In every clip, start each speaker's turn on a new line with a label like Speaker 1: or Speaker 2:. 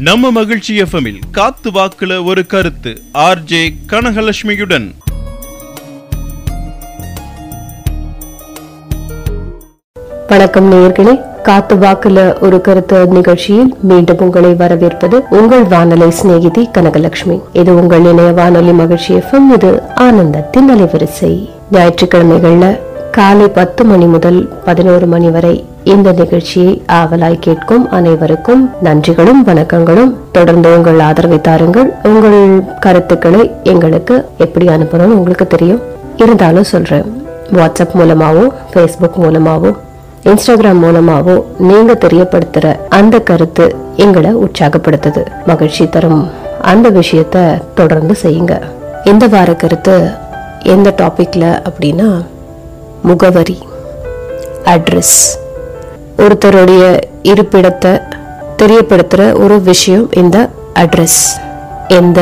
Speaker 1: நம்ம மகிழ்ச்சி எஃப்எம்மில் காத்து வாக்குல ஒரு கருத்து. ஆர்ஜே கனகலட்சுமியுடன்.
Speaker 2: வணக்கம் நேயர்களே. காத்து வாக்குல ஒரு கருத்து நிகழ்ச்சியில் மீண்டும் உங்களை வரவேற்பது உங்கள் வானொலி சிநேகிதி கனகலட்சுமி. இது உங்கள் இணைய வானொலி மகிழ்ச்சி எஃப்எம் இது ஆனந்தத்தின் அலைவரிசை. ஞாயிற்றுக்கிழமைகள்ல காலை பத்து மணி முதல் பதினோரு மணி வரை இந்த நிகழ்ச்சியை ஆவலாய் கேட்கும் அனைவருக்கும் நன்றிகளும் வணக்கங்களும். தொடர்ந்து உங்கள் ஆதரவை தாருங்கள். உங்கள் கருத்துக்களை எங்களுக்கு எப்படி அனுப்பணும்னு உங்களுக்கு தெரியும். இருந்தாலும் சொல்றேன். வாட்ஸ்அப் மூலமாவோ ஃபேஸ்புக் மூலமாவோ இன்ஸ்டாகிராம் மூலமாவோ நீங்க தெரியப்படுத்துற அந்த கருத்து எங்களை உற்சாகப்படுத்துது. மகிழ்ச்சி தரும். அந்த விஷயத்த தொடர்ந்து செய்யுங்க. இந்த வார கருத்து எந்த டாபிக்ல அப்படின்னா முகவரி அட்ரஸ் ஒருத்தருடைய இருப்பிடத்தை தெரியப்படுத்துகிற ஒரு விஷயம் இந்த அட்ரஸ் எந்த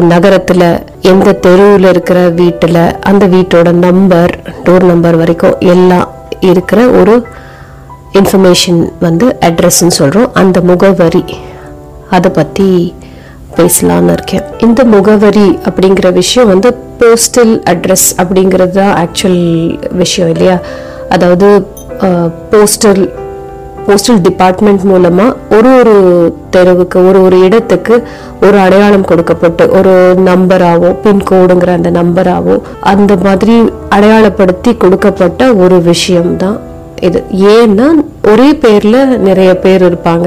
Speaker 2: நகரத்தில் எந்த தெருவில் இருக்கிற வீட்டில் அந்த வீட்டோட நம்பர் டோர் நம்பர் வரைக்கும் எல்லாம் இருக்கிற ஒரு இன்ஃபர்மேஷன் வந்து அட்ரஸ்ன்னு சொல்கிறோம் அந்த முகவரி. அதை பற்றி பேசலான்னு இருக்கேன். இந்த முகவரி அப்படிங்கிற விஷயம் வந்து போஸ்டல் அட்ரஸ் அப்படிங்கிறது தான் ஆக்சுவல் விஷயம் இல்லையா? அதாவது போஸ்டல் போஸ்டல் டிபார்ட்மெண்ட் மூலமாக ஒரு ஒரு தெருவுக்கு ஒரு ஒரு இடத்துக்கு ஒரு அடையாளம் கொடுக்கப்பட்டு ஒரு நம்பராகவோ பின்கோடுங்கிற அந்த நம்பராகவோ அந்த மாதிரி அடையாளப்படுத்தி கொடுக்கப்பட்ட ஒரு விஷயம்தான் இது ஏன்னா ஒரே பேர்ல நிறைய பேர் இருப்பாங்க.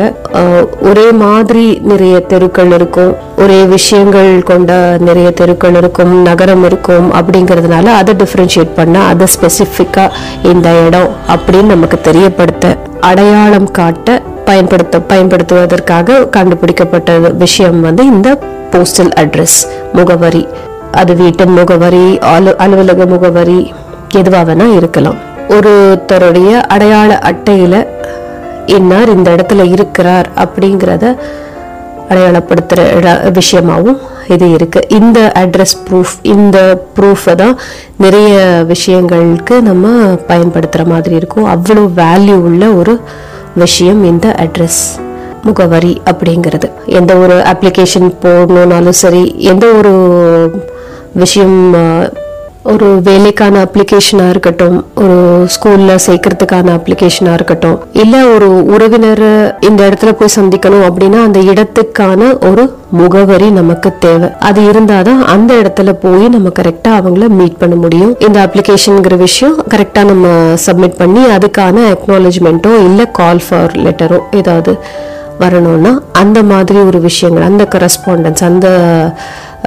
Speaker 2: ஒரே மாதிரி நிறைய தெருக்கள் இருக்கும். ஒரே விஷயங்கள் கொண்ட நிறைய தெருக்கள் இருக்கும் நகரம் இருக்கும் அப்படிங்கிறதுனால அதை டிஃப்ரென்ஷியேட் பண்ண அதை ஸ்பெசிஃபிக்கா இந்த இடம் அப்படின்னு நமக்கு தெரியப்படுத்த அடையாளம் காட்ட பயன்படுத்த பயன்படுத்துவதற்காக கண்டுபிடிக்கப்பட்ட விஷயம் வந்து இந்த போஸ்டல் அட்ரஸ் முகவரி. அது வீட்டு முகவரி அலு அலுவலக முகவரி எதுவாக வேணா இருக்கலாம். ஒருத்தருடைய அடையாள அட்டையில் இன்னார் இந்த இடத்துல இருக்கிறார் அப்படிங்கிறத அடையாளப்படுத்துகிற இட- விஷயமாகவும் இது இருக்குது இந்த அட்ரஸ் ப்ரூஃப் இந்த ப்ரூஃபை தான் நிறைய விஷயங்களுக்கு நம்ம பயன்படுத்துகிற மாதிரி இருக்கும். அவ்வளோ வேல்யூ உள்ள ஒரு விஷயம் இந்த அட்ரஸ் முகவரி அப்படிங்கிறது. எந்த ஒரு அப்ளிகேஷன் போடணுன்னாலும் சரி எந்த ஒரு விஷயம் ஒரு வேலைக்கான அப்ளிகேஷனாக இருக்கட்டும் ஒரு ஸ்கூலில் சேர்க்கறதுக்கான அப்ளிகேஷனாக இருக்கட்டும் இல்லை ஒரு உறவினர் இந்த இடத்துல போய் சந்திக்கணும் அப்படின்னா அந்த இடத்துக்கான ஒரு முகவரி நமக்கு தேவை. அது இருந்தாதான் அந்த இடத்துல போய் நம்ம கரெக்டாக அவங்கள மீட் பண்ண முடியும். இந்த அப்ளிகேஷனுங்கிற விஷயம் கரெக்டாக நம்ம சப்மிட் பண்ணி அதுக்கான அக்னாலஜ்மெண்ட்டோ இல்லை கால் ஃபார் லெட்டரோ ஏதாவது வரணும்னா அந்த மாதிரி ஒரு விஷயங்கள் அந்த கரஸ்பாண்டன்ஸ் அந்த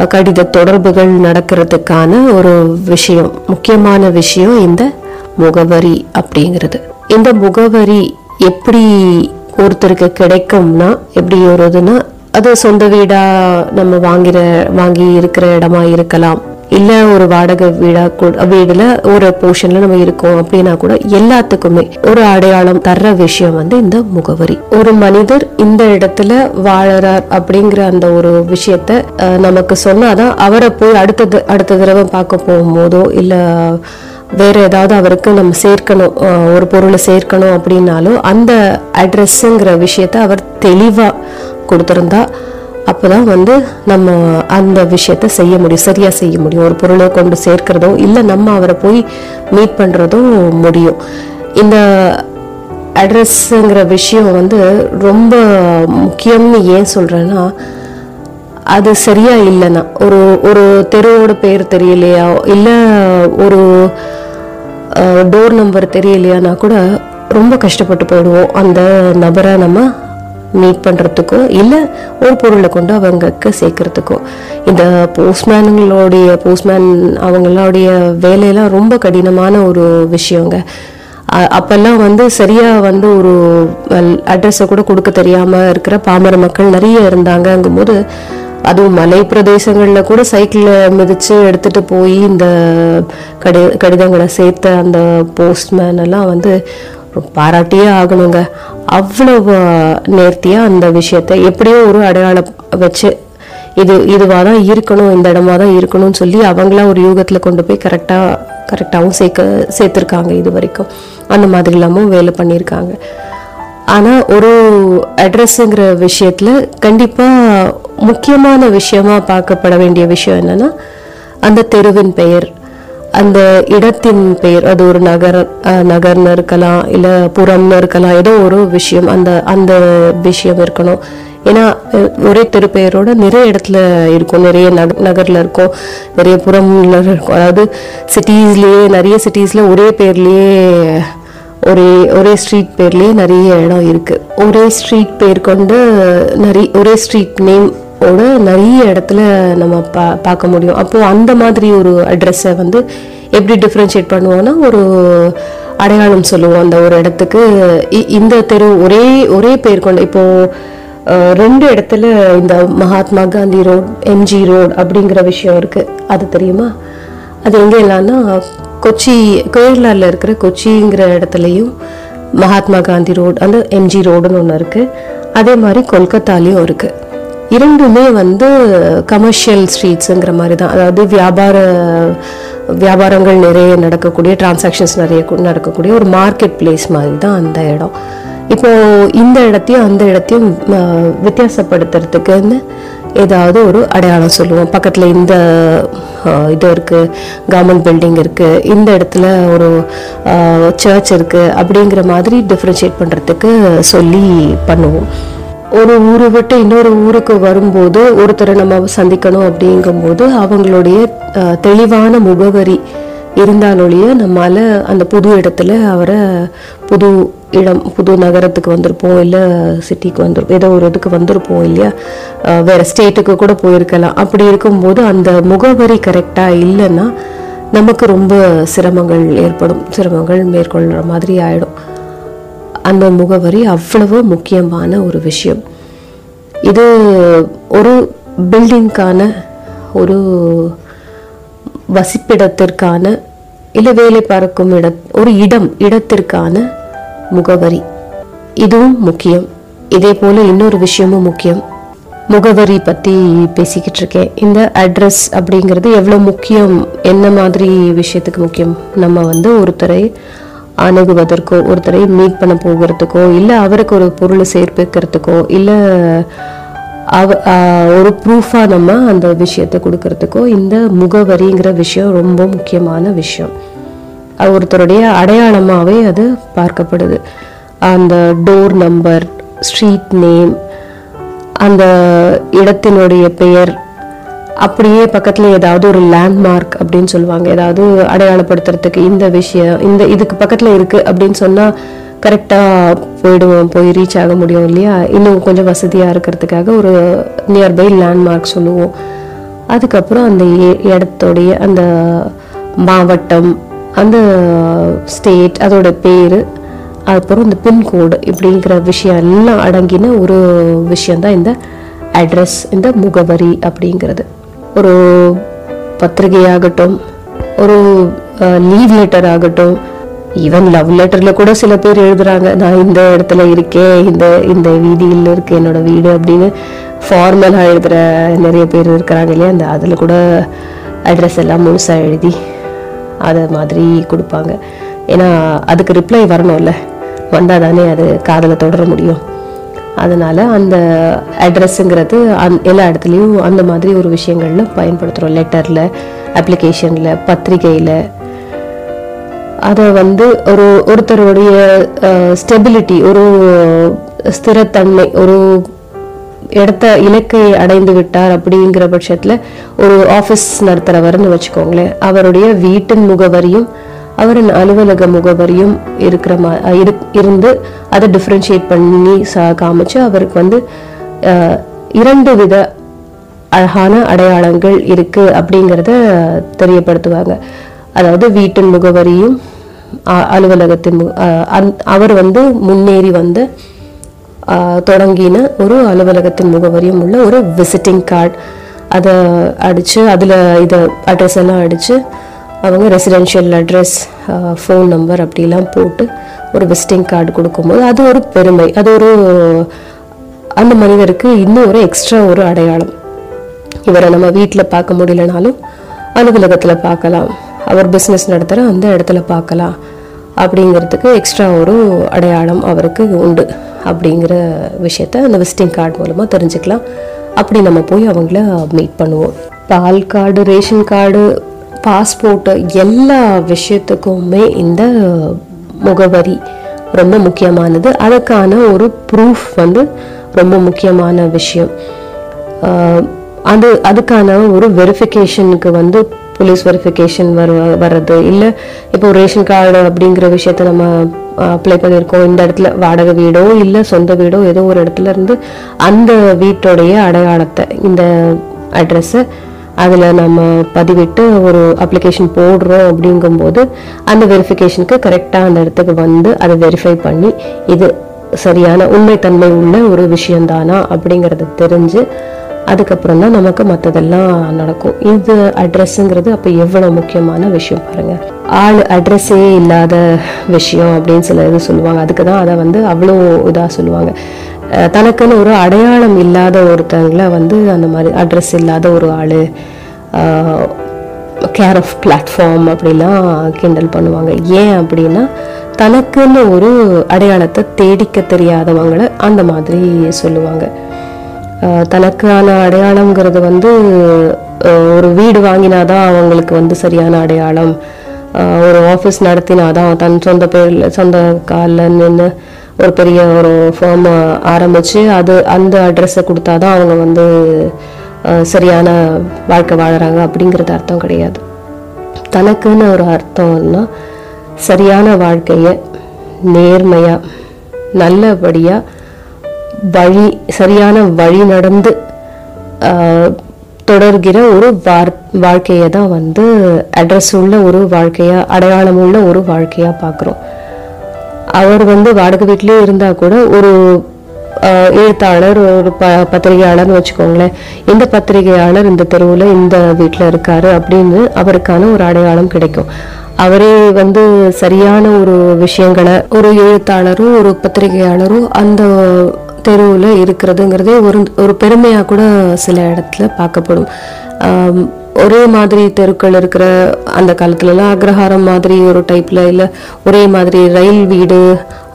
Speaker 2: கடித தொடர்புகள் நடக்கிறதுக்கான ஒரு விஷயம் முக்கியமான விஷயம் இந்த முகவரி அப்படிங்கிறது. இந்த முகவரி எப்படி ஒருத்தருக்கு கிடைக்கும்னா எப்படி வருதுன்னா அது சொந்த வீடா நம்ம வாங்கிற வாங்கி இருக்கிற இடமா இருக்கலாம். இல்லை ஒரு வாடகை வீடா கூட வீடுல ஒரு போர்ஷன்ல நம்ம இருக்கோம் அப்படின்னா கூட எல்லாத்துக்குமே ஒரு அடையாளம் தர்ற விஷயம் வந்து இந்த முகவரி. ஒரு மனிதர் இந்த இடத்துல வாழறார் அப்படிங்கிற அந்த ஒரு விஷயத்த நமக்கு சொன்னாதான் அவரை போய் அடுத்தது அடுத்த தடவை பார்க்க போகும்போதோ இல்லை வேற ஏதாவது அவருக்கு நம்ம சேர்க்கணும் ஒரு பொருளை சேர்க்கணும் அப்படின்னாலும் அந்த அட்ரஸ்ங்கிற விஷயத்த அவர் தெளிவாக கொடுத்துருந்தா அப்பதான் வந்து நம்ம அந்த விஷயத்த செய்ய முடியும் சரியாக செய்ய முடியும். ஒரு பொருளை கொண்டு சேர்க்கிறதோ இல்லை நம்ம அவரை போய் மீட் பண்ணுறதும் முடியும். இந்த அட்ரஸ்ங்கிற விஷயம் வந்து ரொம்ப முக்கியம்னு ஏன் சொல்கிறேன்னா அது சரியா இல்லைன்னா ஒரு ஒரு தெருவோட பேர் தெரியலையா இல்லை ஒரு டோர் நம்பர் தெரியலையானா கூட ரொம்ப கஷ்டப்பட்டு போயிடுவோம். அந்த நபரை நம்ம மீட் பண்ணுறதுக்கோ இல்லை ஒரு பொருளை கொண்டு அவங்களுக்கு சேர்க்கறதுக்கோ. இந்த போஸ்ட்மேனுங்களுடைய போஸ்ட்மேன் அவங்களுடைய வேலையெல்லாம் ரொம்ப கடினமான ஒரு விஷயங்க. அப்போல்லாம் அப்பெல்லாம் வந்து சரியாக வந்து ஒரு அட்ரஸை கூட கொடுக்க தெரியாமல் இருக்கிற பாமர மக்கள் நிறைய இருந்தாங்கங்கும்போது அதுவும் மலை பிரதேசங்களில் கூட சைக்கிளில் மிதித்து எடுத்துகிட்டு போய் இந்த கடி கடிதங்களை சேர்த்த அந்த போஸ்ட்மேன் எல்லாம் வந்து பாராட்டியே ஆகணுங்க. அவ்வளவு நேர்த்தியாக அந்த விஷயத்தை எப்படியோ ஒரு அடையாளம் வச்சு இது இதுவாக தான் இருக்கணும் இந்த இடமா தான் இருக்கணும்னு சொல்லி அவங்களாம் ஒரு யூகத்தில் கொண்டு போய் கரெக்டாக கரெக்டாகவும் சேர்க்க சேர்த்துருக்காங்க இது வரைக்கும். அந்த மாதிரி இல்லாமல் வேலை பண்ணியிருக்காங்க. ஆனால் ஒரு அட்ரஸ்ங்கிற விஷயத்தில் கண்டிப்பாக முக்கியமான விஷயமா பார்க்கப்பட வேண்டிய விஷயம் என்னன்னா அந்த தெருவின் பெயர். அந்த இடத்தின் பெயர் அது ஒரு நகர நகர்னு இருக்கலாம் இல்ல புறம்னு இருக்கலாம் ஏதோ ஒரு விஷயம் அந்த அந்த விஷயம் இருக்கணும். ஏன்னா ஒரே தெருப்பெயரோட நிறைய இடத்துல இருக்கும் நிறைய நக நகர்ல இருக்கும் நிறைய புறம்ல இருக்கும். அதாவது சிட்டிஸ்லயே நிறைய சிட்டிஸ்ல ஒரே பேர்லயே ஒரே ஒரே ஸ்ட்ரீட் பேர்லயே நிறைய இடம் இருக்கு. ஒரே ஸ்ட்ரீட் பேர் கொண்டு நிறைய ஒரே ஸ்ட்ரீட் நேம் ஓட நிறைய இடத்துல நம்ம பா பார்க்க முடியும். அப்போது அந்த மாதிரி ஒரு அட்ரஸை வந்து எப்படி டிஃப்ரென்ஷியேட் பண்ணுவோம்னா ஒரு அடையாளம் சொல்லுவோம் அந்த ஒரு இடத்துக்கு. இ- இந்த தெரு ஒரே ஒரே பேர் கொண்ட இப்போது ரெண்டு இடத்துல இந்த Mahatma Gandhi road MG road அப்படிங்கிற விஷயம் இருக்குது அது தெரியுமா? அது எங்கே இல்லைன்னா கொச்சி கேரளாவில் இருக்கிற கொச்சிங்கிற இடத்துலையும் மகாத்மா காந்தி ரோடு அந்த எம்ஜி ரோடுன்னு ஒன்று இருக்குது அதே மாதிரி கொல்கத்தாலையும் இருக்குது இரண்டுமே வந்து கமர்ஷியல் ஸ்ட்ரீட்ஸுங்கிற மாதிரி தான் அதாவது வியாபார வியாபாரங்கள் நிறைய நடக்கக்கூடிய டிரான்சாக்ஷன்ஸ் நிறைய நடக்கக்கூடிய ஒரு மார்க்கெட் பிளேஸ் மாதிரி தான் அந்த இடம். இப்போ இந்த இடத்தையும் அந்த இடத்தையும் வித்தியாசப்படுத்துறதுக்குன்னு ஏதாவது ஒரு அடையாளம் சொல்லுவோம். பக்கத்தில் இந்த இது இருக்குது கவர்மெண்ட் பில்டிங் இருக்குது இந்த இடத்துல ஒரு சர்ச் இருக்குது அப்படிங்கிற மாதிரி டிஃப்ரென்ஷியேட் பண்ணுறதுக்கு சொல்லி பண்ணுவோம். ஒரு ஊரை விட்டு இன்னொரு ஊருக்கு வரும்போது ஒருத்தரை நம்ம சந்திக்கணும் அப்படிங்கும்போது அவங்களுடைய தெளிவான முகவரி இருந்தாலொழிய நம்மால் அந்த புது இடத்துல அவரை புது இடம் புது நகரத்துக்கு வந்திருப்போம் இல்லை சிட்டிக்கு வந்திருப்போம் ஏதோ ஒரு இதுக்கு வந்திருப்போம் இல்லையா? வேறு வேற ஸ்டேட்டுக்கு கூட போயிருக்கலாம். அப்படி இருக்கும்போது அந்த முகவரி கரெக்டாக இல்லைன்னா நமக்கு ரொம்ப சிரமங்கள் ஏற்படும். சிரமங்கள் மேற்கொள்கிற மாதிரி ஆகிடும் அந்த முகவரி அவ்வளவு முக்கியமான ஒரு விஷயம். இது ஒரு பில்டிங்கான ஒரு வசிப்பிடத்திற்கான இல்லை வேலை பார்க்கும் இட ஒரு இடம் இடத்திற்கான முகவரி. இதுவும் முக்கியம். இதே போல இன்னொரு விஷயமும் முக்கியம். முகவரி பத்தி பேசிக்கிட்டு இருக்கேன். இந்த அட்ரஸ் அப்படிங்கிறது எவ்வளோ முக்கியம்? என்ன மாதிரி விஷயத்துக்கு முக்கியம்? நம்ம வந்து ஒருத்தரை அணுகுவதற்கோ ஒருத்தரை மீட் பண்ண போகிறதுக்கோ இல்லை அவருக்கு ஒரு பொருளை சேர்ப்பிக்கிறதுக்கோ இல்லை அவ ஒரு ப்ரூஃபாக நம்ம அந்த விஷயத்தை கொடுக்கறதுக்கோ இந்த முகவரிங்கிற விஷயம் ரொம்ப முக்கியமான விஷயம். ஒருத்தருடைய அடையாளமாகவே அது பார்க்கப்படுது. அந்த டோர் நம்பர் ஸ்ட்ரீட் நேம் அந்த இடத்தினுடைய பெயர் அப்படியே பக்கத்துல ஏதாவது ஒரு லேண்ட்மார்க் அப்படின்னு சொல்லுவாங்க. ஏதாவது அடையாளப்படுத்துறதுக்கு இந்த விஷயம் இந்த இதுக்கு பக்கத்துல இருக்கு அப்படின்னு சொன்னா கரெக்டா போயிடுவோம் போய் ரீச் ஆக முடியும் இல்லையா? இன்னும் கொஞ்சம் வசதியா இருக்கிறதுக்காக ஒரு நியர்பை லேண்ட்மார்க் சொல்லுவோம். அதுக்கப்புறம் அந்த ஏ- இடத்துடைய அந்த மாவட்டம் அந்த ஸ்டேட் அதோட பேர் அப்புறம் இந்த பின்கோடு இப்படிங்கிற விஷயம் எல்லாம் அடங்கின ஒரு விஷயம்தான் இந்த அட்ரஸ் இந்த முகவரி அப்படிங்கிறது. ஒரு பத்திரிகையாகட்டும் ஒரு லீவ் லெட்டர் ஆகட்டும் ஈவன் லவ் லெட்டரில் கூட சில பேர் எழுதுறாங்க நான் இந்த இடத்துல இருக்கேன் இந்த இந்த வீதியில் இருக்கு என்னோட வீடு அப்படின்னு ஃபார்மலாக எழுதுகிற நிறைய பேர் இருக்கிறாங்க இல்லையா? அந்த அதில் கூட அட்ரஸ் எல்லாம் முழுசாக எழுதி அதை மாதிரி கொடுப்பாங்க. ஏன்னா அதுக்கு ரிப்ளை வரணும்ல. வந்தால் தானே அது காதலை தொடர முடியும். அதனால அந்த அட்ரஸ்ங்கிறது அந் எல்லா இடத்துலையும் அந்த மாதிரி ஒரு விஷயங்கள்ல பயன்படுத்துகிறோம் லெட்டரில் அப்ளிகேஷனில் பத்திரிகையில். அதை வந்து ஒரு ஒருத்தருடைய ஸ்டெபிலிட்டி ஒரு ஸ்திரத்தன்மை ஒரு இடத்த இலக்கை அடைந்து விட்டார் அப்படிங்கிற பட்சத்துல ஒரு ஆபீஸ் நடத்துகிறவர்னு வச்சுக்கோங்களேன் அவருடைய வீட்டின் முகவரியும் அவரின் அலுவலக முகவரியும் இருக்கிற மா இருந்து அதை டிஃப்ரென்ஷியேட் பண்ணி சா காமிச்சு அவருக்கு வந்து இரண்டு வித அழகான அடையாளங்கள் இருக்கு அப்படிங்கிறத தெரியப்படுத்துவாங்க. அதாவது வீட்டின் முகவரியும் அ- அலுவலகத்தின் அவர் வந்து முன்னேறி வந்த தொடங்கின ஒரு அலுவலகத்தின் முகவரியும் உள்ள ஒரு விசிட்டிங் கார்டு அதை அடித்து அதில் இதை அட்ரஸ் எல்லாம் அடித்து அவங்க ரெசிடென்ஷியல் அட்ரஸ் ஃபோன் நம்பர் அப்படிலாம் போட்டு ஒரு விசிட்டிங் கார்டு கொடுக்கும்போது அது ஒரு பெருமை. அது ஒரு அந்த மனிதருக்கு இன்னும் ஒரு எக்ஸ்ட்ரா ஒரு அடையாளம். இவரை நம்ம வீட்டில் பார்க்க முடியலனாலும் அலுவலகத்தில் பார்க்கலாம். அவர் பிஸ்னஸ் நடத்துகிற அந்த இடத்துல பார்க்கலாம். அப்படிங்கிறதுக்கு எக்ஸ்ட்ரா ஒரு அடையாளம் அவருக்கு உண்டு. அப்படிங்கிற விஷயத்த அந்த விசிட்டிங் கார்டு மூலமாக தெரிஞ்சுக்கலாம். அப்படி நம்ம போய் அவங்கள மீட் பண்ணுவோம். பால் கார்டு ரேஷன் கார்டு பாஸ்போர்ட்டு எல்லா விஷயத்துக்குமே இந்த முகவரி ரொம்ப முக்கியமானது. அதுக்கான ஒரு ப்ரூஃப் வந்து ரொம்ப முக்கியமான விஷயம். அது அதுக்கான ஒரு வெரிஃபிகேஷனுக்கு வந்து போலீஸ் வெரிஃபிகேஷன் வர வர்றது. இல்லை இப்போ ரேஷன் கார்டு அப்படிங்கிற விஷயத்த நம்ம அப்ளை பண்ணியிருக்கோம். இந்த இடத்துல வாடகை வீடோ இல்லை சொந்த வீடோ ஏதோ ஒரு இடத்துல இருந்து அந்த வீட்டோடைய அடையாளத்தை இந்த அட்ரஸை அதில் நம்ம பதிவிட்டு ஒரு அப்ளிகேஷன் போடுறோம் அப்படிங்கும்போது அந்த வெரிஃபிகேஷனுக்கு கரெக்டாக அந்த இடத்துக்கு வந்து அதை வெரிஃபை பண்ணி இது சரியான உண்மைத்தன்மை உள்ள ஒரு விஷயந்தானா அப்படிங்கிறது தெரிஞ்சு அதுக்கப்புறம் தான் நமக்கு மற்றதெல்லாம் நடக்கும். இது அட்ரஸ்ங்கிறது அப்போ எவ்வளோ முக்கியமான விஷயம் பாருங்கள் ஆள் அட்ரஸே இல்லாத விஷயம் அப்படின்னு சில இது சொல்லுவாங்க. அதுக்கு தான் அதை வந்து அவ்வளோ இதாக சொல்லுவாங்க. தனக்குன்னு ஒரு அடையாளம் இல்லாத ஒருத்தங்களை வந்து அந்த மாதிரி அட்ரஸ் இல்லாத ஒரு ஆள் கேர் ஆஃப் பிளாட்ஃபார்ம் அப்படிலாம் கிண்டல் பண்ணுவாங்க. ஏன் அப்படின்னா தனக்குன்னு ஒரு அடையாளத்தை தேடிக்க தெரியாதவங்களை அந்த மாதிரி சொல்லுவாங்க. தனக்கான அடையாளங்கிறது வந்து ஒரு வீடு வாங்கினாதான் அவங்களுக்கு வந்து சரியான அடையாளம். ஒரு ஆஃபீஸ் நடத்தினாதான் தன் சொந்த பேரில் சொந்த காலில் நின்று ஒரு பெரிய ஒரு ஃபார்ம் ஆரம்பித்து அது அந்த அட்ரஸை கொடுத்தாதான் அவங்க வந்து சரியான வாழ்க்கை வாழறாங்க அப்படிங்கிறது அர்த்தம் கிடையாது. தனக்குன்னு ஒரு அர்த்தம்னா சரியான வாழ்க்கையை நேர்மையாக நல்லபடியாக வழி சரியான வழி நடந்து தொடர்கிற ஒரு வார் வாழ்க்கையை தான் வந்து அட்ரஸ் உள்ள ஒரு வாழ்க்கையாக அடையாளம் உள்ள ஒரு வாழ்க்கையாக பார்க்குறோம். அவர் வந்து வாடகை வீட்டிலே இருந்தால் கூட ஒரு எழுத்தாளர் ஒரு ப பத்திரிகையாளர்னு வச்சுக்கோங்களேன். இந்த பத்திரிகையாளர் இந்த தெருவில் இந்த வீட்டில் இருக்காரு அப்படின்னு அவருக்கான ஒரு அடையாளம் கிடைக்கும். அவரே வந்து சரியான ஒரு விஷயங்களை ஒரு எழுத்தாளரும் ஒரு பத்திரிகையாளரும் அந்த தெருவில் இருக்கிறதுங்கிறதே ஒரு ஒரு பெருமையாக கூட சில இடத்துல பார்க்கப்படும். ஒரே மாதிரி தெருக்கள் இருக்கிற அந்த காலத்துலலாம் அக்ரஹாரம் மாதிரி ஒரு டைப்பில் இல்லை ஒரே மாதிரி ரயில் வீடு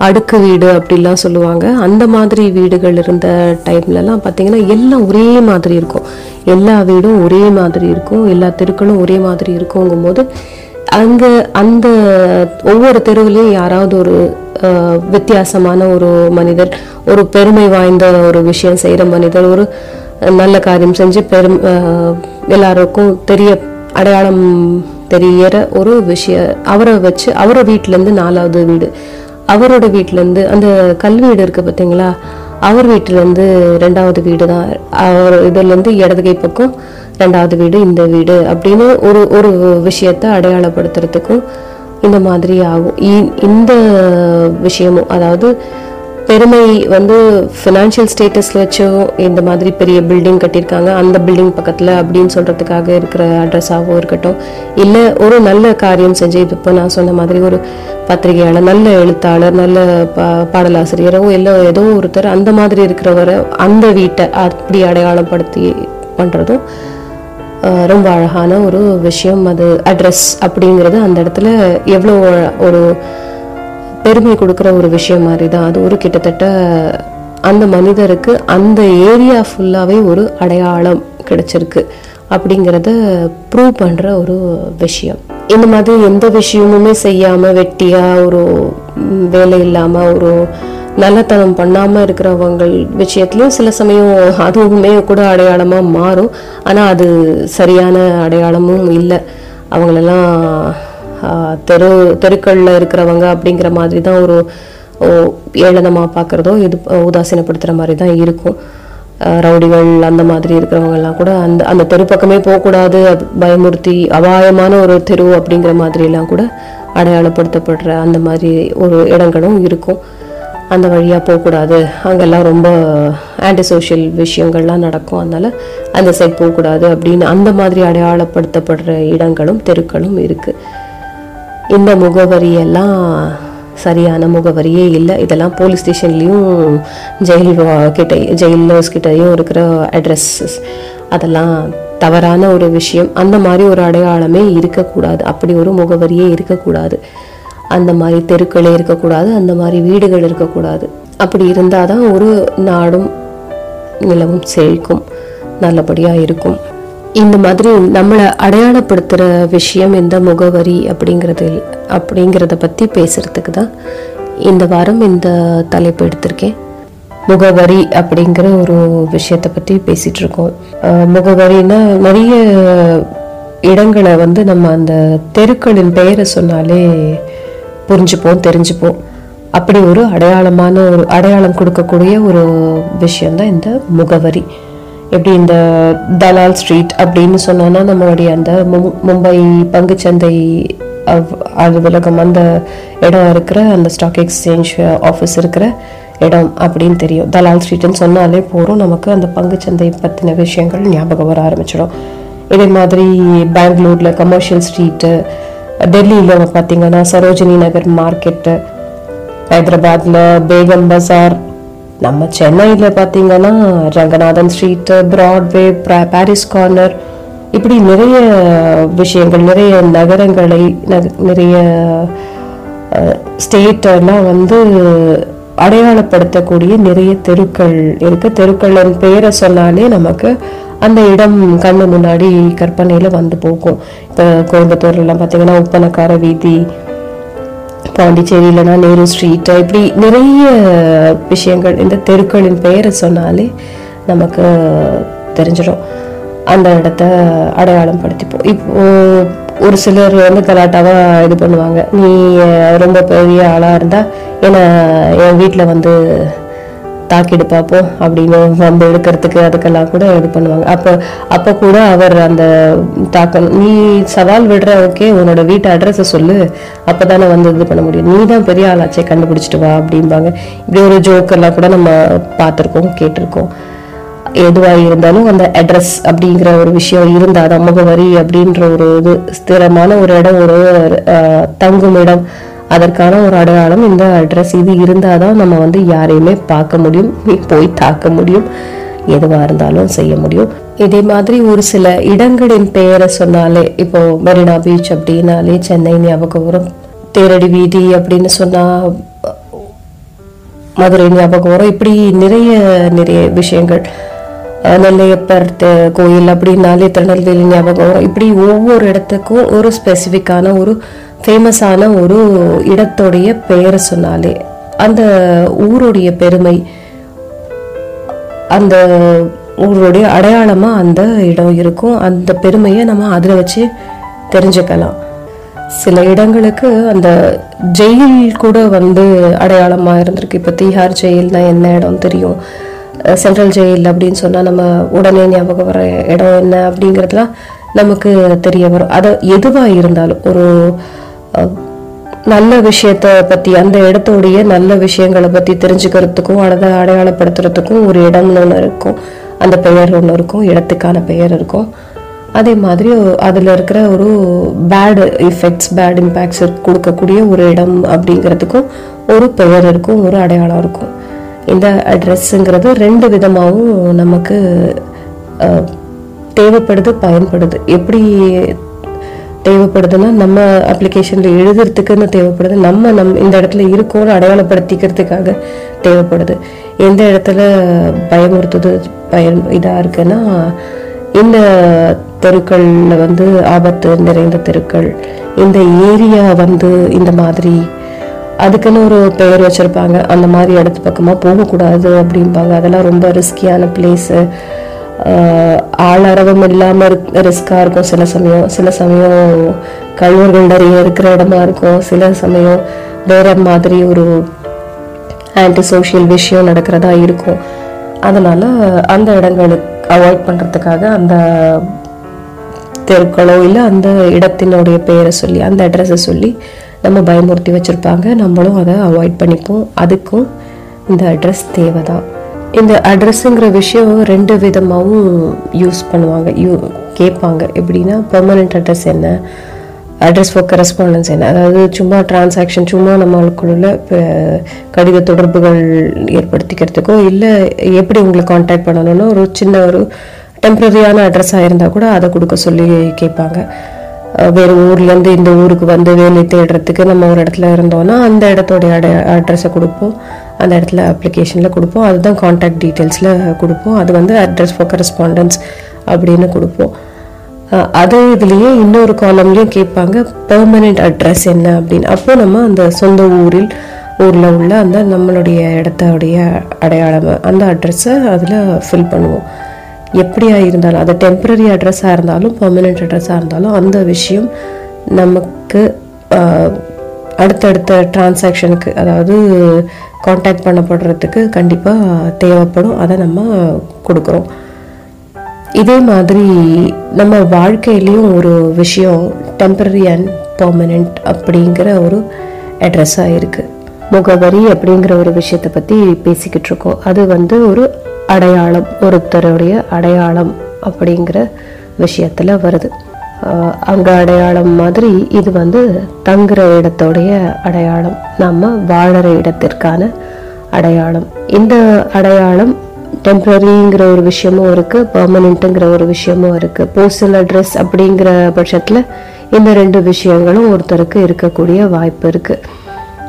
Speaker 2: அடுக்கு வீடு அப்படிலாம் சொல்லுவாங்க. அந்த மாதிரி வீடுகள் இருந்த டைம்லலாம் பார்த்தீங்கன்னா எல்லாம் ஒரே மாதிரி இருக்கும். எல்லா வீடும் ஒரே மாதிரி இருக்கும். எல்லா தெருக்களும் ஒரே மாதிரி இருக்குங்கும்போது அங்கே அந்த ஒவ்வொரு தெருவுலேயும் யாராவது ஒரு வித்தியாசமான ஒரு மனிதர் ஒரு பெருமை வாய்ந்த ஒரு விஷயம் செய்கிற மனிதர் ஒரு நல்ல காரியம் செஞ்சு பெரும் எல்லாருக்கும் தெரிய அடையாளம் தெரியற ஒரு விஷய அவரை வச்சு அவரை வீட்டிலேருந்து நாலாவது வீடு. அவரோட வீட்டிலேருந்து அந்த கல்வீடு இருக்கு பார்த்தீங்களா அவர் வீட்டிலேருந்து ரெண்டாவது வீடு தான் அவர் இதுலேருந்து இடது கை பக்கம் ரெண்டாவது வீடு இந்த வீடு அப்படின்னு ஒரு ஒரு விஷயத்தை அடையாளப்படுத்துறதுக்கும் இந்த மாதிரி ஆகும். இ- இந்த விஷயமும் அதாவது பெருமை வந்து ஃபினான்ஷியல் ஸ்டேட்டஸில் வச்சோ இந்த மாதிரி பெரிய பில்டிங் கட்டியிருக்காங்க அந்த பில்டிங் பக்கத்தில் அப்படின்னு சொல்கிறதுக்காக இருக்கிற அட்ரஸாகவும் இருக்கட்டும் இல்லை ஒரு நல்ல காரியம் செஞ்சு இப்போ நான் சொன்ன மாதிரி ஒரு பத்திரிகையாளர் நல்ல எழுத்தாளர் நல்ல பா பாடலாசிரியரோ இல்லை ஏதோ ஒருத்தர் அந்த மாதிரி இருக்கிறவரை அந்த வீட்டை அப்படி அடையாளப்படுத்தி பண்ணுறதும் ரொம்ப அழகான ஒரு விஷயம். அது அட்ரஸ் அப்படிங்கிறது அந்த இடத்துல எவ்வளோ ஒரு பெருமை கொடுக்குற ஒரு விஷயம் மாதிரி தான் அது ஒரு கிட்டத்தட்ட அந்த மனிதருக்கு அந்த ஏரியா ஃபுல்லாகவே ஒரு அடையாளம் கிடைச்சிருக்கு. அப்படிங்கிறத ப்ரூவ் பண்ணுற ஒரு விஷயம். இந்த மாதிரி எந்த விஷயமுமே செய்யாமல் வெட்டியாக ஒரு வேலை இல்லாமல் ஒரு நல்லத்தனம் பண்ணாமல் இருக்கிறவங்க விஷயத்துலையும் சில சமயம் அதுவுமே கூட அடையாளமாக மாறும். ஆனால் அது சரியான அடையாளமும் இல்லை. அவங்களெல்லாம் தெரு தெருக்களில் இருக்கிறவங்க அப்படிங்கிற மாதிரி தான் ஒரு ஓ, ஏளனமாக பார்க்குறதோ இது உதாசீனப்படுத்துகிற மாதிரி தான் இருக்கும். ரவுடிகள் அந்த மாதிரி இருக்கிறவங்கெல்லாம் கூட அந்த அந்த தெரு பக்கமே போகக்கூடாது பயமுறுத்தி அபாயமான ஒரு தெரு அப்படிங்கிற மாதிரிலாம் கூட அடையாளப்படுத்தப்படுற அந்த மாதிரி ஒரு இடங்களும் இருக்கும். அந்த வழியாக போகக்கூடாது. அங்கெல்லாம் ரொம்ப ஆன்டி சோஷியல் விஷயங்கள்லாம் நடக்கும். அதனால அந்த சைட் போகக்கூடாது அப்படின்னு அந்த மாதிரி அடையாளப்படுத்தப்படுற இடங்களும் தெருக்களும் இருக்குது இந்த முகவரியெல்லாம் சரியான முகவரியே இல்லை. இதெல்லாம் போலீஸ் ஸ்டேஷன்லேயும் ஜெயில் கிட்ட ஜெயிலர்ஸ் கிட்டேயும் இருக்கிற அட்ரஸஸ் அதெல்லாம் தவறான ஒரு விஷயம். அந்த மாதிரி ஒரு அடையாளமே இருக்கக்கூடாது. அப்படி ஒரு முகவரியே இருக்கக்கூடாது. அந்த மாதிரி தெருக்களே இருக்கக்கூடாது. அந்த மாதிரி வீடுகள் இருக்கக்கூடாது. அப்படி இருந்தால் தான் ஒரு நாடும் நிலவும் செழிக்கும். நல்லபடியாக இருக்கும். இந்த மாதிரி நம்மளை அடையாளப்படுத்துகிற விஷயம் இந்த முகவரி அப்படிங்கிறது அப்படிங்கிறத பற்றி பேசுகிறதுக்கு தான் இந்த வாரம் இந்த தலைப்பு எடுத்திருக்கேன். முகவரி அப்படிங்கிற ஒரு விஷயத்தை பற்றி பேசிகிட்ருக்கோம் முகவரின்னா நிறைய இடங்களை வந்து நம்ம அந்த தெருக்களின் பெயரை சொன்னாலே புரிஞ்சுப்போம் தெரிஞ்சுப்போம். அப்படி ஒரு அடையாளமான ஒரு அடையாளம் கொடுக்கக்கூடிய ஒரு விஷயந்தான் இந்த முகவரி. எப்படி இந்த தலால் ஸ்ட்ரீட் அப்படின்னு சொன்னோன்னா நம்மளுடைய அந்த மும்- மும்பை பங்குச்சந்தை அலுவலகம் அந்த இடம் இருக்கிற அந்த ஸ்டாக் எக்ஸ்சேஞ்ச் ஆஃபீஸ் இருக்கிற இடம் அப்படின்னு தெரியும். தலால் ஸ்ட்ரீட்னு சொன்னாலே போகிறோம் நமக்கு அந்த பங்குச்சந்தை பற்றின விஷயங்கள் ஞாபகம் வர ஆரம்பிச்சிடும். இதே மாதிரி பெங்களூரில் கமர்ஷியல் ஸ்ட்ரீட்டு டெல்லியில் பார்த்தீங்கன்னா சரோஜினி நகர் மார்க்கெட்டு ஹைதராபாத்தில் பேகம் பசார் நம்ம சென்னையில் பார்த்தீங்கன்னா Ranganathan street Broadway Parry's Corner இப்படி நிறைய விஷயங்கள் நிறைய நகரங்களை நிறைய ஸ்டேட்டெல்லாம் வந்து அடையாளப்படுத்தக்கூடிய நிறைய தெருக்கள் இருக்கு. தெருக்களின் பேரை சொன்னாலே நமக்கு அந்த இடம் கண்ணு முன்னாடி கற்பனையில் வந்து போகும். இப்போ கோயம்புத்தூர்லாம் பார்த்திங்கன்னா பார்த்தீங்கன்னா உப்பனக்கார வீதி பாண்டிச்சேரியிலனா நேரு ஸ்ட்ரீட் இப்படி நிறைய விஷயங்கள் இந்த தெருக்களின் பெயரை சொன்னாலே நமக்கு தெரிஞ்சிடும். அந்த இடத்த அடையாளம் படுத்திப்போம் இப்போ ஒரு சிலர் வந்து கலாட்டாவா இது பண்ணுவாங்க. நீ ரொம்ப பெரிய ஆளா இருந்தா என்ன என் வீட்டில் வந்து தாக்கிடு பார்ப்போம் அப்படின்னு வந்து எடுக்கிறதுக்கு அதுக்கெல்லாம் கூட இது பண்ணுவாங்க. அப்போ அப்போ கூட அவர் அந்த தாக்கம் நீ சவால் விடுற ஓகே உன்னோட வீட்டு அட்ரஸை சொல்லு அப்பதானே வந்து இது பண்ண முடியும். நீ தான் பெரிய ஆளாச்சே கண்டுபிடிச்சிட்டு வா அப்படிம்பாங்க. இப்படி ஒரு ஜோக்கெல்லாம் கூட நம்ம பார்த்துருக்கோம் கேட்டிருக்கோம். எதுவாக இருந்தாலும் அந்த அட்ரஸ் அப்படிங்கிற ஒரு விஷயம் இருந்தால் தான் முகவரி அப்படின்ற ஒரு இது ஸ்திரமான ஒரு இடம் ஒரு அஹ், தங்கும் இடம் அதற்கான ஒரு அடையாளம் இந்த அட்ரஸ் இது இருந்தால் தான் நம்ம வந்து யாரையுமே பார்க்க முடியும் போய் தாக்க முடியும் எதுவாக இருந்தாலும் செய்ய முடியும். இதே மாதிரி ஒரு சில இடங்களின் பெயரை சொன்னாலே இப்போ மெரினா பீச் அப்படின்னாலே சென்னை ஞாபகம் வரும் தேரடி வீதி அப்படின்னு சொன்னால் மதுரை ஞாபகம் வரும் இப்படி நிறைய நிறைய விஷயங்கள். நெல்லையப்பர் கோயில் அப்படின்னாலே திருநெல்வேலி ஞாபகம் வரும் இப்படி ஒவ்வொரு இடத்துக்கும் ஒரு ஸ்பெசிஃபிக்கான ஒரு ஃபேமஸான ஒரு இடத்துடைய பெயரை சொன்னாலே அந்த ஊருடைய பெருமை அந்த ஊருடைய அடையாளமாக அந்த இடம் இருக்கும். அந்த பெருமையை நம்ம அதில் வச்சு தெரிஞ்சுக்கலாம். சில இடங்களுக்கு அந்த ஜெயில் கூட வந்து அடையாளமாக இருந்திருக்கு. இப்போ தீஹார் ஜெயில்னா என்ன இடம் தெரியும்? சென்ட்ரல் ஜெயில் அப்படின்னு சொன்னால் நம்ம உடனே ஞாபகம் வர இடம் என்ன அப்படிங்கிறதுலாம் நமக்கு தெரிய வரும். அது எதுவாக இருந்தாலும் ஒரு நல்ல விஷயத்த பற்றி அந்த இடத்தோடைய நல்ல விஷயங்களை பற்றி தெரிஞ்சுக்கிறதுக்கும் அதை அடையாளப்படுத்துறதுக்கும் ஒரு இடம்னு ஒன்று இருக்கும். அந்த பெயர் ஒன்று இருக்கும் இடத்துக்கான பெயர் இருக்கும். அதே மாதிரி அதில் இருக்கிற ஒரு பேடு எஃபெக்ட்ஸ் பேட் இம்பேக்ட்ஸ் கொடுக்கக்கூடிய ஒரு இடம் அப்படிங்கிறதுக்கும் ஒரு பெயர் இருக்கும் ஒரு அடையாளம் இருக்கும். இந்த அட்ரஸ்ங்கிறது ரெண்டு விதமாகவும் நமக்கு தேவைப்படுது பயன்படுது. எப்படி தேவைப்படுதுன்னா நம்ம அப்ளிகேஷனில் எழுதுறதுக்குன்னு தேவைப்படுது. நம்ம நம் இந்த இடத்துல இருக்கோம்னு அடையாளப்படுத்திக்கிறதுக்காக தேவைப்படுது. எந்த இடத்துல பயமுறுத்துது பயன் இதாக இருக்குன்னா இந்த தெருக்களில் வந்து ஆபத்து நிறைந்த தெருக்கள் இந்த ஏரியா வந்து இந்த மாதிரி அதுக்குன்னு ஒரு பெயர் வச்சுருப்பாங்க. அந்த மாதிரி இடத்து பக்கமாக போகக்கூடாது அப்படிம்பாங்க. அதெல்லாம் ரொம்ப ரிஸ்கியான பிளேஸு ஆளரவம் ரிக் ரிஸ்க்காக இருக்கும். சில சமயம் சில சமயம் கழிவுகள் நிறைய இருக்கிற இடமா இருக்கும். சில சமயம் வேற மாதிரி ஒரு ஆன்டி சோஷியல் விஷயம் நடக்கிறதா இருக்கும். அதனால் அந்த இடங்களுக்கு அவாய்ட் பண்ணுறதுக்காக அந்த தெருக்களோ இல்லை அந்த இடத்தினுடைய பெயரை சொல்லி அந்த அட்ரஸை சொல்லி நம்ம பயமுறுத்தி வச்சுருப்பாங்க. நம்மளும் அதை அவாய்ட் பண்ணிப்போம். அதுக்கும் இந்த அட்ரஸ் தேவைதான். இந்த அட்ரஸுங்கிற விஷயம் ரெண்டு விதமாகவும் யூஸ் பண்ணுவாங்க. யூ கேட்பாங்க. எப்படின்னா பர்மனெண்ட் அட்ரஸ் என்ன? அட்ரஸ் ஃபார் கரஸ்பாண்டன்ஸ் என்ன? அதாவது சும்மா டிரான்சாக்ஷன் சும்மா நம்மளுக்குள்ள இப்போ கடித தொடர்புகள் ஏற்படுத்திக்கிறதுக்கோ இல்லை எப்படி உங்களை காண்டாக்ட் பண்ணணும்னு ஒரு சின்ன ஒரு டெம்பரரியான அட்ரஸாக இருந்தால் கூட அதை கொடுக்க சொல்லி கேட்பாங்க. வேறு ஊர்லேருந்து இந்த ஊருக்கு வந்து வேலை தேடுறதுக்கு நம்ம ஒரு இடத்துல இருந்தோம்னா அந்த இடத்தோடைய அட அட்ரஸை கொடுப்போம். அந்த இடத்துல அப்ளிகேஷனில் கொடுப்போம். அதுதான் காண்டாக்ட் டீட்டெயில்ஸில் கொடுப்போம். அது வந்து அட்ரஸ் ஃபார் கரஸ்பாண்டன்ஸ் அப்படின்னு கொடுப்போம். அதே இதுலேயே இன்னொரு காலம்லேயும் கேட்பாங்க பெர்மனெண்ட் அட்ரஸ் என்ன? அப்படின்னு. அப்போ நம்ம அந்த சொந்த ஊரில் ஊரில் உள்ள அந்த நம்மளுடைய இடத்தோடைய அடையாளம் அந்த அட்ரஸை அதில் ஃபில் பண்ணுவோம். எப்படியா இருந்தாலும் அது டெம்பரரி அட்ரஸாக இருந்தாலும் பெர்மனெண்ட் அட்ரஸாக இருந்தாலும் அந்த விஷயம் நமக்கு அடுத்தடுத்த டிரான்சாக்ஷனுக்கு அதாவது காண்டாக்ட் பண்ணப்படுறதுக்கு கண்டிப்பாக தேவைப்படும். அதை நம்ம கொடுக்குறோம். இதே மாதிரி நம்ம வாழ்க்கையிலையும் ஒரு விஷயம் டெம்பரரி அண்ட் பர்மனெண்ட் அப்படிங்கிற ஒரு அட்ரஸாக இருக்குது முகவரி அப்படிங்கிற ஒரு விஷயத்தை பற்றி பேசிக்கிட்டு இருக்கோம். அது வந்து ஒரு அடையாளம் ஒருத்தருடைய அடையாளம் அப்படிங்கிற விஷயத்தில் வருது. அங்க அடையாளம் மாதிரி இது வந்து தங்குற இடத்தோடைய அடையாளம். நம்ம வாழற இடத்திற்கான அடையாளம். இந்த அடையாளம் டெம்பரரிங்கிற ஒரு விஷயமும் இருக்கு பெர்மனெண்ட்டுங்கிற ஒரு விஷயமும் இருக்கு. போஸ்டல் அட்ரஸ் அப்படிங்கிற பட்சத்துல இந்த ரெண்டு விஷயங்களும் ஒருத்தருக்கு இருக்கக்கூடிய வாய்ப்பு இருக்கு.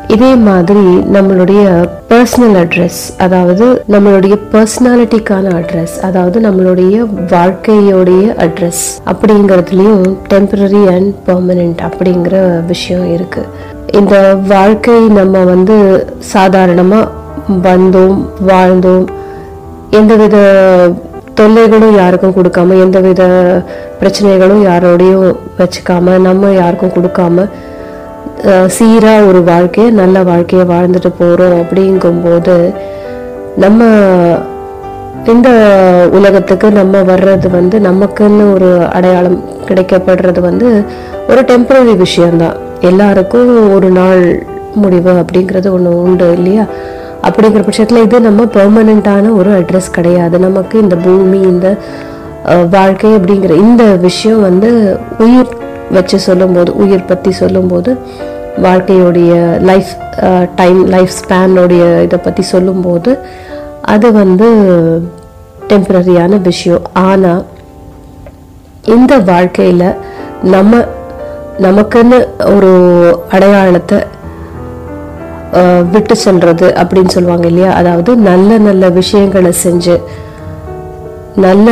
Speaker 2: இதே மாதிரி நம்மளுடைய பர்சனல் அட்ரஸ் அதாவது நம்மளுடைய பர்சனாலிட்டிக்கான அட்ரஸ் அதாவது நம்மளுடைய வாழ்க்கையோடைய அட்ரஸ் அப்படிங்கிறதுலயும் டெம்பரரி அண்ட் பெர்மனெண்ட் அப்படிங்கிற விஷயம் இருக்கு. இந்த வாழ்க்கை நம்ம வந்து சாதாரணமா வந்தோம் வாழ்ந்தோம் எந்தவித தொல்லைகளும் யாருக்கும் கொடுக்காம எந்தவித பிரச்சனைகளும் யாரோடையும் வச்சுக்காம நம்ம யாருக்கும் கொடுக்காம சீராக ஒரு வாழ்க்கையை நல்ல வாழ்க்கையை வாழ்ந்துட்டு போகிறோம் அப்படிங்கும்போது நம்ம இந்த உலகத்துக்கு நம்ம வர்றது வந்து நமக்குன்னு ஒரு அடையாளம் கிடைக்கப்படுறது வந்து ஒரு டெம்பரரி விஷயம்தான். எல்லாருக்கும் ஒரு நாள் முடிவு அப்படிங்கிறது ஒன்று உண்டு இல்லையா? அப்படிங்கிற பட்சத்தில் இது நம்ம பெர்மனண்ட்டான ஒரு அட்ரஸ் கிடையாது. நமக்கு இந்த பூமி இந்த வாழ்க்கை அப்படிங்கிற இந்த விஷயம் வந்து உயிர் வச்சு சொல்லும்போது உயிர் பற்றி சொல்லும்போது வாழ்க்கையோடைய லைஃப் டைம் லைஃப் ஸ்பேனுடைய இதை பற்றி சொல்லும்போது அது வந்து டெம்பரரியான விஷயம். ஆனால் இந்த வாழ்க்கையில் நம்ம நமக்குன்னு ஒரு அடையாளத்தை விட்டு சொல்றது அப்படின்னு சொல்லுவாங்க இல்லையா? அதாவது நல்ல நல்ல விஷயங்களை செஞ்சு நல்ல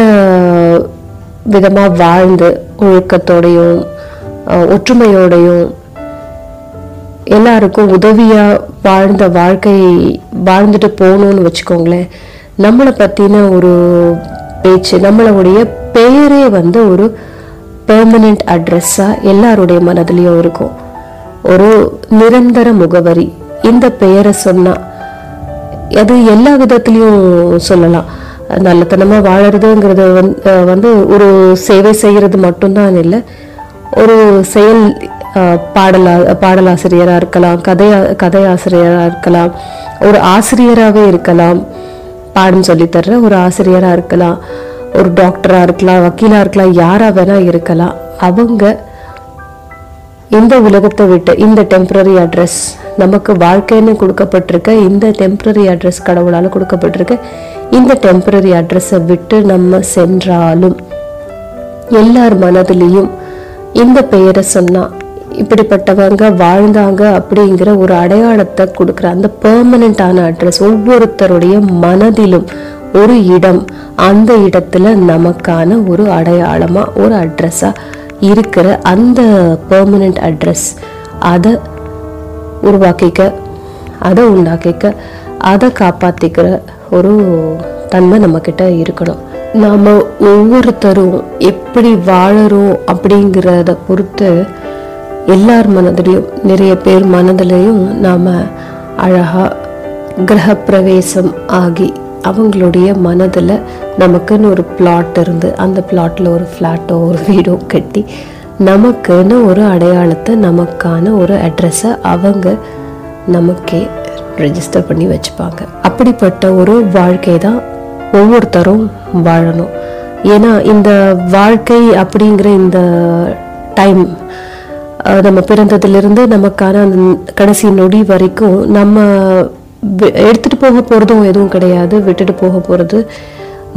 Speaker 2: விதமாக வாழ்ந்து ஒழுக்கத்தோடையும் ஒற்றுமையோடையும் எல்லாருக்கும் உதவியாக வாழ்ந்த வாழ்க்கை வாழ்ந்துட்டு போகணும்னு வச்சுக்கோங்களேன். நம்மளை பத்தின ஒரு பேச்சு நம்மளுடைய பெயரே வந்து ஒரு பெர்மனெண்ட் அட்ரஸா எல்லாருடைய மனதிலையும் இருக்கும். ஒரு நிரந்தர முகவரி இந்த பெயரை சொன்னா அது எல்லா விதத்துலயும் சொல்லலாம். நல்லத்தனமா வாழறதுங்கிறது வந்து ஒரு சேவை செய்கிறது மட்டும்தான் இல்லை ஒரு செயல் பாடலா பாடலாசிரியராக இருக்கலாம் கதை கதை ஆசிரியராக இருக்கலாம் ஒரு ஆசிரியராகவே இருக்கலாம் பாடம் சொல்லித்தர்ற ஒரு ஆசிரியராக இருக்கலாம் ஒரு டாக்டராக இருக்கலாம் வக்கீலாக இருக்கலாம் யாராக வேணால் இருக்கலாம். அவங்க இந்த உலகத்தை விட்டு இந்த டெம்பரரி அட்ரஸ் நமக்கு வாழ்க்கைன்னு கொடுக்கப்பட்டிருக்க இந்த டெம்பரரி அட்ரஸ் கடவுளால் கொடுக்கப்பட்டிருக்க இந்த டெம்பரரி அட்ரஸை விட்டு நம்ம சென்றாலும் எல்லார் மனதிலையும் இந்த பெயரை சொன்னா இப்படிப்பட்டவங்க வாழ்ந்தாங்க அப்படிங்கிற ஒரு அடையாளத்தை கொடுக்குற அந்த பெர்மனண்டான அட்ரஸ் ஒவ்வொருத்தருடைய மனதிலும் ஒரு இடம் அந்த இடத்துல நமக்கான ஒரு அடையாளமா ஒரு அட்ரஸா இருக்கிற அந்த பெர்மனண்ட் அட்ரஸ் அதை உருவாக்கிக்க அதை உண்டாக்கிக்க அதை காப்பாத்திக்கிற ஒரு தன்மை நம்மக்கிட்ட இருக்கணும். நாம் ஒவ்வொருத்தரும் எப்படி வாழறோம் அப்படிங்கிறத பொறுத்து எல்லார் மனதிலையும் நிறைய பேர் மனதிலையும் நாம் அழகாக கிரக கிரகப்பிரவேசம் ஆகி அவங்களுடைய மனதில் நமக்குன்னு ஒரு பிளாட் இருந்து அந்த பிளாட்டில் ஒரு ஃப்ளாட்டோ ஒரு வீடோ கட்டி நமக்குன்னு ஒரு அடையாளத்தை நமக்கான ஒரு அட்ரஸை அவங்க நமக்கே ரெஜிஸ்டர் பண்ணி வச்சுப்பாங்க. அப்படிப்பட்ட ஒரு வாழ்க்கை தான் ஒவ்வொருத்தரும் வாழணும். ஏன்னா இந்த வாழ்க்கை அப்படிங்கிற இந்த டைம் நம்ம பிறந்ததுலேருந்து நமக்கான அந்த கடைசி நொடி வரைக்கும் நம்ம எடுத்துகிட்டு எடுத்துட்டு போக போகிறதும் எதுவும் கிடையாது. விட்டுட்டு போக போகிறது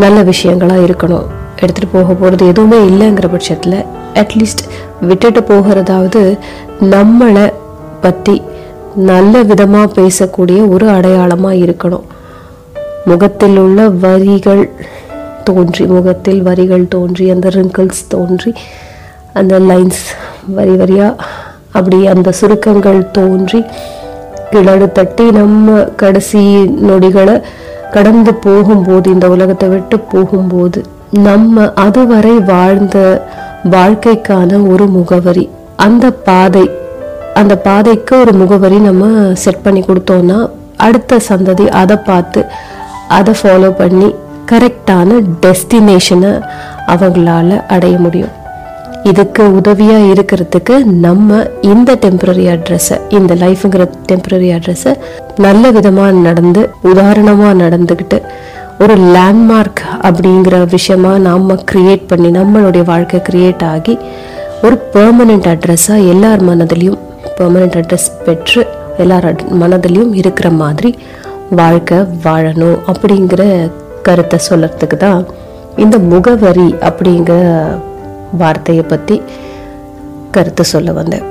Speaker 2: நல்ல விஷயங்களாக இருக்கணும். எடுத்துகிட்டு போக போகிறது எதுவுமே இல்லைங்கிற பட்சத்தில் அட்லீஸ்ட் விட்டுட்டு போகிறதாவது நம்மளை பற்றி நல்ல விதமாக பேசக்கூடிய ஒரு அடையாளமாக இருக்கணும். முகத்தில் உள்ள வரிகள் தோன்றி முகத்தில் வரிகள் தோன்றி அந்த ரிங்கிள்ஸ் தோன்றி அந்த லைன்ஸ் வரி வரியாக அப்படி அந்த சுருக்கங்கள் தோன்றி கிளறு தட்டி நம்ம கடைசி நொடிகளை கடந்து போகும்போது இந்த உலகத்தை விட்டு போகும்போது நம்ம அதுவரை வாழ்ந்த வாழ்க்கைக்கான ஒரு முகவரி அந்த பாதை அந்த பாதைக்கு ஒரு முகவரி நம்ம செட் பண்ணி கொடுத்தோம்னா அடுத்த சந்ததி அதை பார்த்து அதை ஃபாலோ பண்ணி கரெக்டான டெஸ்டினேஷனை அவங்களால அடைய முடியும். இதுக்கு உதவியாக இருக்கிறதுக்கு நம்ம இந்த டெம்பரரி அட்ரஸை இந்த லைஃபுங்கிற டெம்பரரி அட்ரஸை நல்ல விதமாக நடந்து உதாரணமாக நடந்துக்கிட்டு ஒரு லேண்ட்மார்க் அப்படிங்கிற விஷயமா நாம் கிரியேட் பண்ணி நம்மளுடைய வாழ்க்கை கிரியேட் ஆகி ஒரு பெர்மனெண்ட் அட்ரஸாக எல்லார் மனதிலையும் பெர்மனெண்ட் அட்ரஸ் பெற்று எல்லார் அட்- மனதிலையும் இருக்கிற மாதிரி வாழ்க்கை வாழணும் அப்படிங்கிற கருத்தை சொல்கிறதுக்கு தான் இந்த முகவரி அப்படிங்கிற வார்த்தையை பற்றி கருத்து சொல்ல வந்தேன்.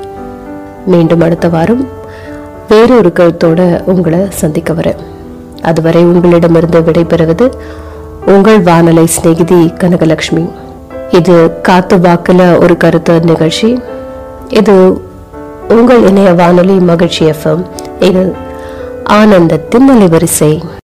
Speaker 2: மீண்டும் அடுத்த வாரம் வேறொரு கருத்தோட உங்களை சந்திக்க வரேன். அதுவரை உங்களிடமிருந்து விடைபெறுவது உங்கள் வானலை சிநேகிதி கனகலட்சுமி இது காத்து வாக்கில் ஒரு கருத்து நிகழ்ச்சி. இது உங்கள் இணைய வானொலி மகிழ்ச்சி எஃப்எம் இது ஆனந்தத்தின் அலைவரிசை.